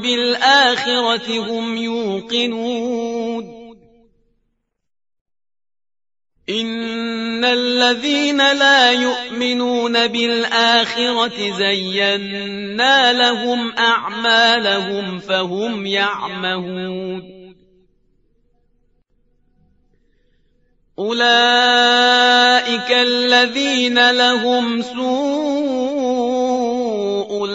بالآخرة هم يوقنون. إن الذين لا يؤمنون بالآخرة زينا لهم أعمالهم فهم يعمهون. أولئك الذين لهم سوء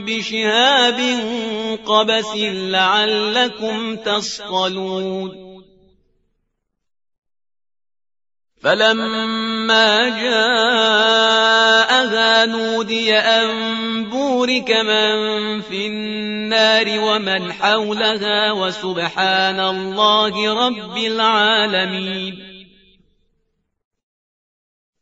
بشهاب قبس لعلكم تصطلون. فلما جاءها نودي أن بورك من في النار ومن حولها وسبحان الله رب العالمين.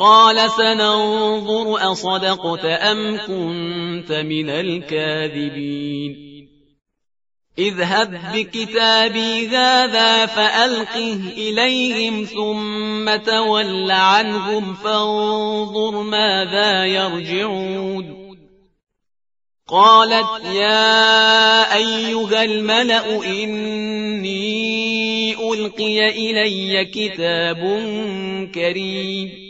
قال سننظر أصدقت أم كنت من الكاذبين. اذهب بكتابي هذا فألقه إليهم ثم تول عنهم فانظر ماذا يرجعون. قالت يا أيها الملأ إني ألقي إلي كتاب كريم.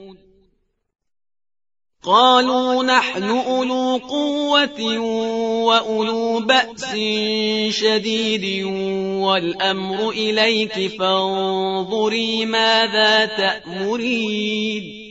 قالوا نحن أولو قوة وأولو بأس شديد والأمر إليك فانظري ماذا تأمرين.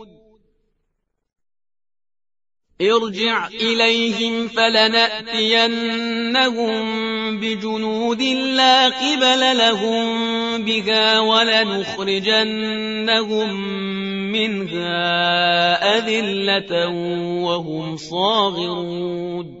ارجع إليهم فلنأتينهم بجنود لا قبل لهم بها ولنخرجنهم منها أذلة وهم صاغرون.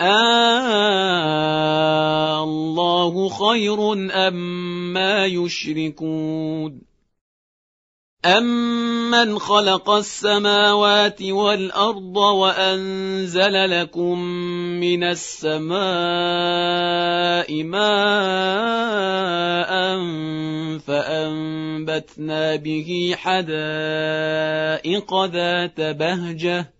آه الله خير أم ما يشركون؟ أَمَّنْ خَلَقَ السَّمَاوَاتِ وَالْأَرْضَ وَأَنزَلَ لَكُم مِّنَ السَّمَاءِ مَاءً فَأَنبَتْنَا بِهِ حَدَائِقَ ذَاتَ بَهْجَةٍ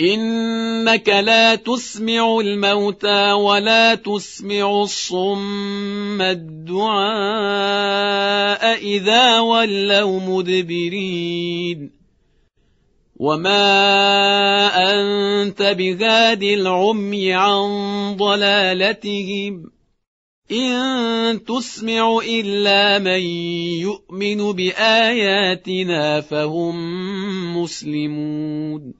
إنك لا تسمع الموتى ولا تسمع الصم الدعاء إذا ولوا مدبرين. وما أنت بغاد العمي عن ضلالتهم. إن تسمع إلا من يؤمن بآياتنا فهم مسلمون.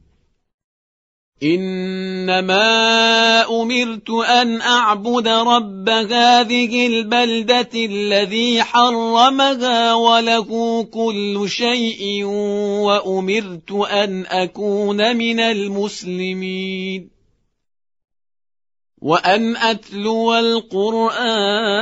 إنما أمرت أن أعبد رب هذه البلدة الذي حرمها وله كل شيء وأمرت أن أكون من المسلمين. وأن أتلو القرآن.